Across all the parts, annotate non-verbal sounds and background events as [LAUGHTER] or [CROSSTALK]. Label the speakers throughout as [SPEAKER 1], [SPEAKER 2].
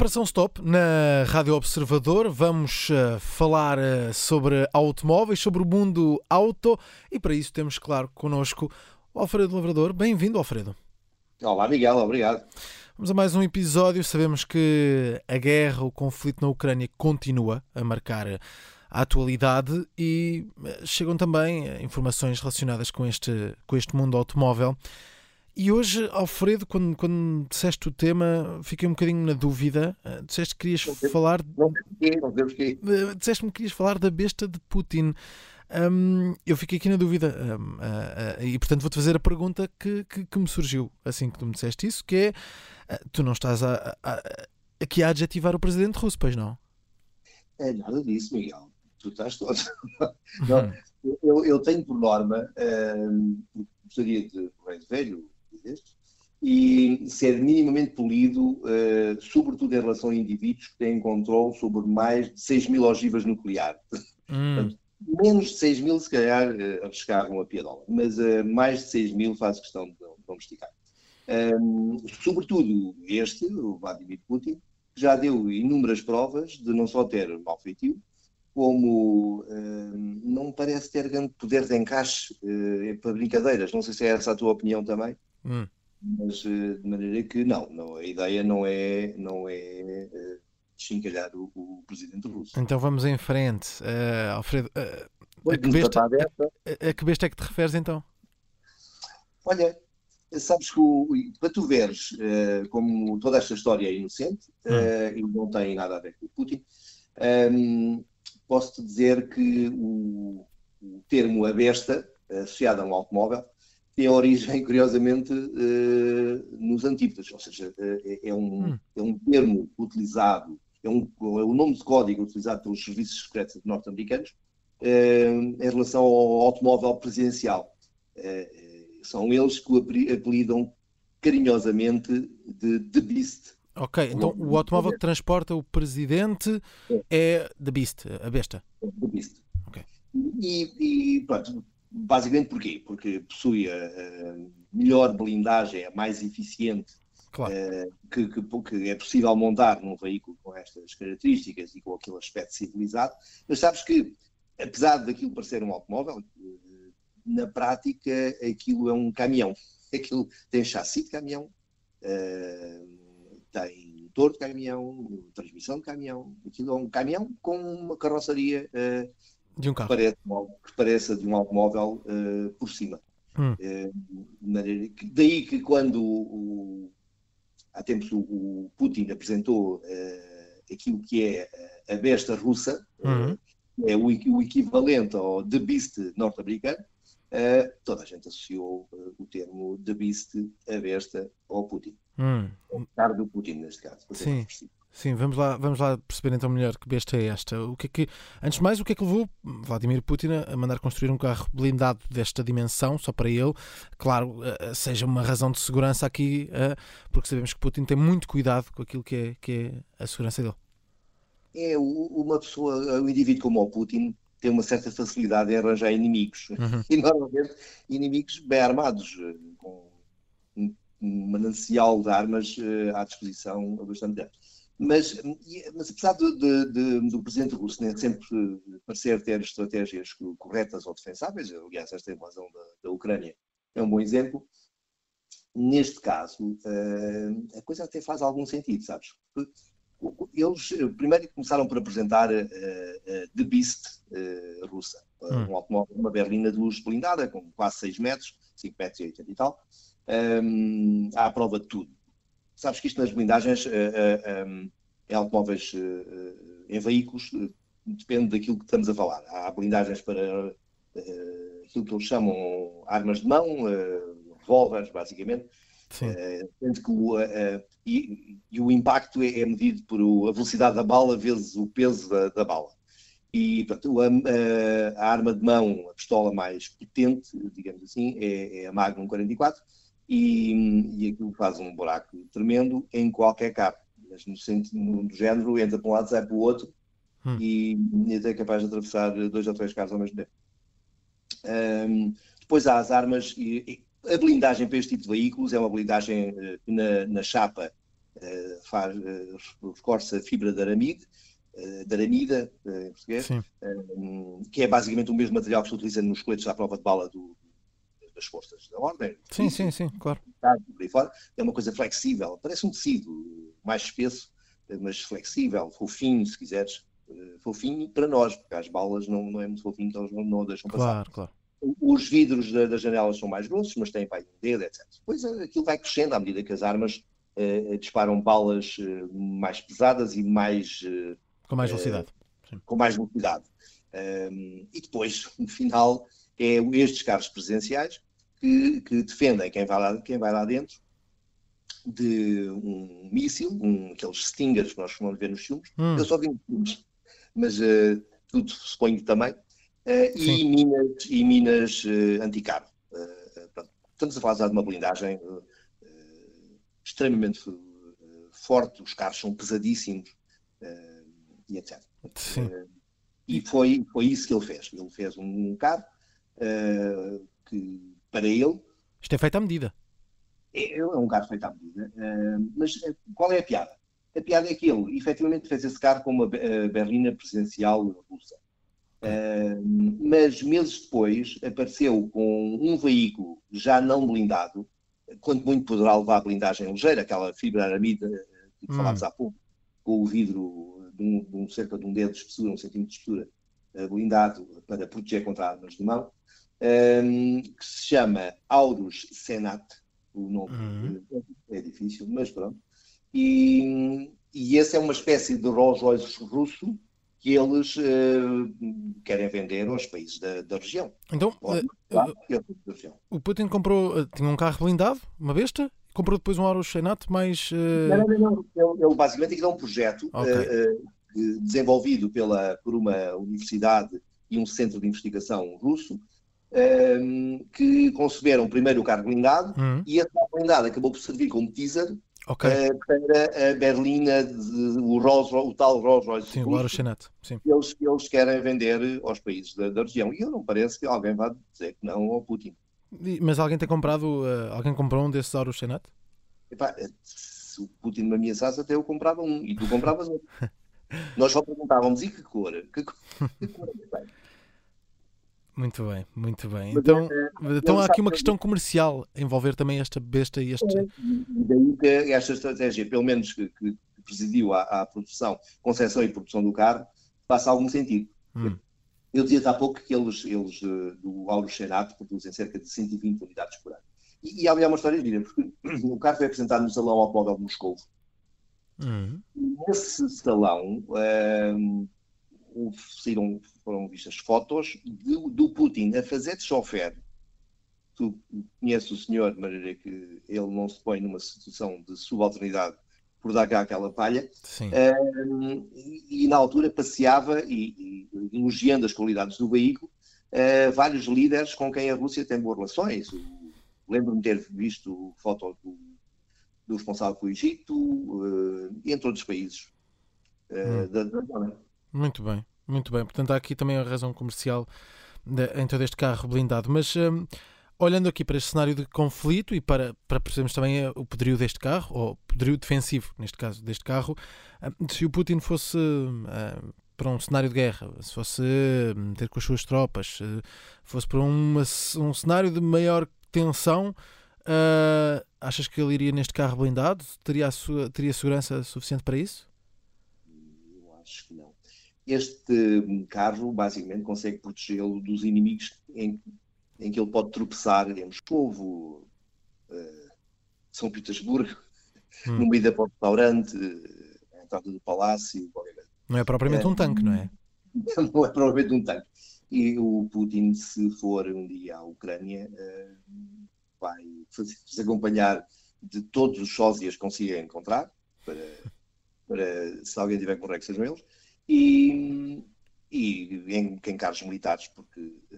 [SPEAKER 1] Operação Stop na Rádio Observador. Vamos uh, falar uh, sobre automóveis, sobre o mundo auto e para isso temos, claro, connosco o Alfredo Lavrador. Bem-vindo, Alfredo.
[SPEAKER 2] Olá, Miguel, obrigado.
[SPEAKER 1] Vamos a mais um episódio. Sabemos que a guerra, o conflito na Ucrânia continua a marcar a atualidade e eh, chegam também informações relacionadas com este, com este mundo automóvel. E hoje, Alfredo, quando, quando disseste o tema, fiquei um bocadinho na dúvida. Uh, disseste que querias
[SPEAKER 2] não
[SPEAKER 1] falar.
[SPEAKER 2] Não sei não
[SPEAKER 1] Disseste-me que querias falar da besta de Putin. Eu fiquei aqui na dúvida uh, uh, e, portanto, vou-te fazer a pergunta que, que, que, me surgiu assim que tu me disseste isso: que é uh, tu não estás a, a, a, aqui a adjetivar o presidente russo, pois não?
[SPEAKER 2] É nada disso, Miguel. Tu estás todo. [LAUGHS] não, eu, eu, tenho por norma, gostaria de, de velho, e ser minimamente polido, uh, sobretudo em relação a indivíduos que têm controle sobre mais de 6 mil ogivas nucleares. Hum. menos de 6 mil, se calhar, uh, arriscavam a piadola, mas uh, mais de 6 mil faz questão de não esticar. Um, sobretudo este, o Vladimir Putin, já deu inúmeras provas de não só ter mau feitio, como um, não parece ter grande poder de encaixe uh, para brincadeiras. Não sei se é essa a tua opinião também. Hum. Mas eh, de maneira que não, não, a ideia não é, não é uh, deschincalhar o, o, presidente russo.
[SPEAKER 1] Então vamos em frente, uh, Alfredo. Uh, a, que besta, a, a que besta é que te referes então?
[SPEAKER 2] Olha, sabes que o, para tu veres uh, como toda esta história é inocente uh, e não tem nada a ver com o Putin, um, ehm, posso-te dizer que o, o termo a besta associado a um automóvel tem origem, [LAUGHS] curiosamente, uh, nos antípodas, ou seja, uh, é, um, hum. é um termo utilizado, é, um, é um nome de código utilizado pelos serviços secretos norte-americanos uh, em relação ao automóvel presidencial. são eles que o apelidam carinhosamente de The Beast.
[SPEAKER 1] Ok, então o automóvel que transporta o presidente é, é The Beast, a besta.
[SPEAKER 2] É The Beast. Okay. E, e pronto, Basicamente porquê? Porque possui a, melhor blindagem, a mais eficiente claro. uh, que, que, que, é possível montar num veículo com estas características e com aquele aspecto civilizado. Mas sabes que, apesar daquilo parecer um automóvel, uh, na prática aquilo é um caminhão. [LAUGHS] Aquilo tem chassi de caminhão, uh, tem motor de caminhão, transmissão de caminhão. Aquilo é um caminhão com uma carroçaria
[SPEAKER 1] de um carro.
[SPEAKER 2] Que pareça, que pareça de um automóvel uh, por cima. Hum. Uh, daí que quando o, há tempos o, o Putin apresentou uh, aquilo que é a besta russa, uhum. é o, o, equivalente ao The Beast norte-americano, toda a gente associou o termo The Beast, a besta, ao Putin. Hum. O cara do Putin, neste caso.
[SPEAKER 1] Sim. Sim, vamos lá, vamos lá perceber então melhor que besta é esta. O que é que, antes de mais, o que é que levou Vladimir Putin a mandar construir um carro blindado desta dimensão, só para ele? Claro, eh, eh, seja uma razão de segurança aqui, eh, porque sabemos que Putin tem muito cuidado com aquilo que é, que é a segurança dele.
[SPEAKER 2] É, uma pessoa, um indivíduo como o Putin, tem uma certa facilidade em arranjar inimigos. Uhum. [LAUGHS] E normalmente inimigos bem armados, com um manancial de armas à disposição bastante grande. Mas, mas apesar de, de, de, do presidente russo nem sempre parecer ter estratégias corretas ou defensáveis, aliás, esta invasão da, da Ucrânia é um bom exemplo, neste caso uh, a coisa até faz algum sentido, sabes? Eles primeiro começaram por apresentar uh, uh, The Beast russa, hum. um automóvel, uma berlina de luz blindada com quase 6 metros, 5 metros e 80 e tal, um, à prova de tudo Sabes que isto nas blindagens uh, uh, um, em automóveis uh, em veículos depende daquilo que estamos a falar. Há blindagens para aquilo que eles chamam armas de mão, revólveres, basicamente. Uh, que o, e, e, o impacto é, é, medido por a velocidade da bala vezes o peso da, da bala. E portanto, a, a, a, arma de mão, a pistola mais potente, digamos assim, é, é a Magnum 44, e, e aquilo faz um buraco tremendo em qualquer carro. Mas no sentido do género, entra para um lado, sai para o outro hum. e, e é capaz de atravessar dois ou três carros ao mesmo tempo. Um, depois há as armas e, e, a blindagem para este tipo de veículos é uma blindagem uh, na, na, chapa uh, faz, uh, fibra de aramide, uh, de aramida, em português, que é basicamente o mesmo material que se utiliza nos coletes à prova de bala do, das forças da ordem.
[SPEAKER 1] Sim, sim, sim, claro.
[SPEAKER 2] É uma coisa flexível, parece um tecido mais espesso, mas flexível, fofinho, se quiseres. Fofinho para nós, porque as balas não, não é muito fofinho, então eles não, não deixam
[SPEAKER 1] passar.
[SPEAKER 2] Claro, claro. Os vidros da, das janelas são mais grossos, mas têm pai, um dedo, etc. Depois aquilo vai crescendo à medida que as armas uh, disparam balas uh, mais pesadas e mais. Uh,
[SPEAKER 1] com mais velocidade.
[SPEAKER 2] com mais velocidade. Ehm, e depois, no final, é estes carros presenciais que, que, defendem quem vai, lá, quem vai lá dentro de um míssil, um, aqueles stingers que nós costumamos ver nos filmes. Hum. Eu só vi filmes, mas tudo suponho também uh, e minas, e minas uh, anticarro. Uh, estamos a falar de uma blindagem extremamente forte, os carros são pesadíssimos e etc. e foi, foi isso que ele fez. Ele fez um, um carro que, para ele.
[SPEAKER 1] Isto é feito à medida.
[SPEAKER 2] É, é um carro feito à medida. mas qual é a piada? A piada é que ele efetivamente fez esse carro com uma berlina presidencial russa. Uh, mas meses depois apareceu com um veículo já não blindado, quanto muito poderá levar a blindagem ligeira, aquela fibra aramida que hum. falámos há pouco, com o vidro de, um, de um, cerca de um dedo de espessura, um centímetro de espessura, uh, blindado para proteger contra armas de mão, um, que se chama Aurus Senat, o nome hum. é difícil, mas pronto. E, e esse é uma espécie de Rolls Royce russo, que eles uh, querem vender aos países da, da região.
[SPEAKER 1] Então, uh, uh, o Putin comprou, tinha um carro blindado, uma besta, comprou depois um Auro Senat mais...
[SPEAKER 2] Não, não, não, ele, ele basicamente é um projeto okay. desenvolvido pela, por uma universidade e um centro de investigação russo, que conceberam primeiro o carro blindado uhum. e esse carro blindado acabou por servir como teaser okay. uh, para a berlina, de, o, Rolls, o tal Rolls Royce.
[SPEAKER 1] Sim, o Aerochenato. Sim.
[SPEAKER 2] Eles, eles querem vender aos países da, da, região. E eu não parece que alguém vá dizer que não ao Putin.
[SPEAKER 1] Mas alguém tem comprado, uh, alguém comprou um desses Aerochenato?
[SPEAKER 2] Se o Putin me ameaçasse, até eu comprava um e tu compravas outro. [LAUGHS] Nós só perguntávamos, e que cor? Que, [LAUGHS] que cor é que?
[SPEAKER 1] Muito bem, muito bem. Então, é, então há aqui uma questão comercial a envolver também esta besta e este. É,
[SPEAKER 2] daí que esta estratégia, pelo menos que, que presidiu à, à, produção, concessão e produção do carro, faça algum sentido. Hum. Eu dizia há pouco que eles, eles eh, do Auro Xerato produzem cerca de 120 unidades por ano. E, e há uma história de vida, porque [CLEARS THROAT] o carro foi apresentado no Salão Automóvel de Moscou. Hum. Nesse salão, um, saíram, foram vistas fotos do, do Putin a fazer de chofer. Tu conheces o senhor, de maneira que ele não se põe numa situação de subalternidade por dar cá aquela palha. Uh, e, e, na altura passeava e, e, elogiando as qualidades do veículo uh, vários líderes com quem a Rússia tem boas relações. Lembro-me de ter visto foto do, do responsável pelo Egito, uh, entre outros países hum. da, da zona.
[SPEAKER 1] Muito bem, muito bem. Portanto, há aqui também a razão comercial de, em todo este carro blindado. Mas um, olhando aqui para este cenário de conflito e para, para percebermos também eh, o poderio deste carro, ou poderio defensivo, neste caso, deste carro, hum, se o Putin fosse hum, para um cenário de guerra, se fosse hum, ter com as suas tropas, se fosse para uma, um cenário de maior tensão, uh, achas que ele iria neste carro blindado? Teria, teria segurança suficiente para isso?
[SPEAKER 2] Eu acho que não. Este carro basicamente consegue protegê-lo dos inimigos em, em, que ele pode tropeçar em Moscovo, uh, São Petersburgo, hum. no meio da restaurante, à entrada do palácio.
[SPEAKER 1] Não é propriamente um tanque, não é? [LAUGHS]
[SPEAKER 2] Não é propriamente um tanque. E o Putin, se for um dia à Ucrânia, uh, vai se acompanhar de todos os sósias que consiga encontrar, para, para se alguém tiver correto, sejam eles e, e em, em militares, porque eh,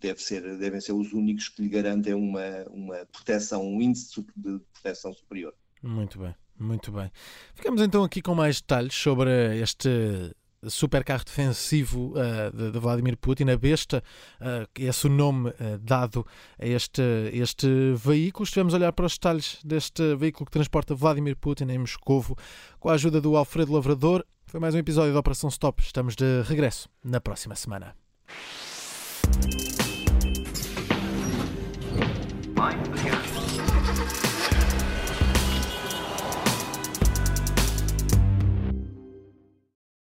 [SPEAKER 2] deve ser, devem ser os únicos que lhe garantem uma, uma proteção, um índice de proteção superior.
[SPEAKER 1] Muito bem, muito bem. Ficamos então aqui com mais detalhes sobre este supercarro defensivo uh, de, de, Vladimir Putin, a Besta, uh, esse o nome uh, dado a este, este veículo. Estivemos a olhar para os detalhes deste veículo que transporta Vladimir Putin em Moscovo, com a ajuda do Alfredo Lavrador. Foi mais um episódio da Operação Stop. Estamos de regresso na próxima semana.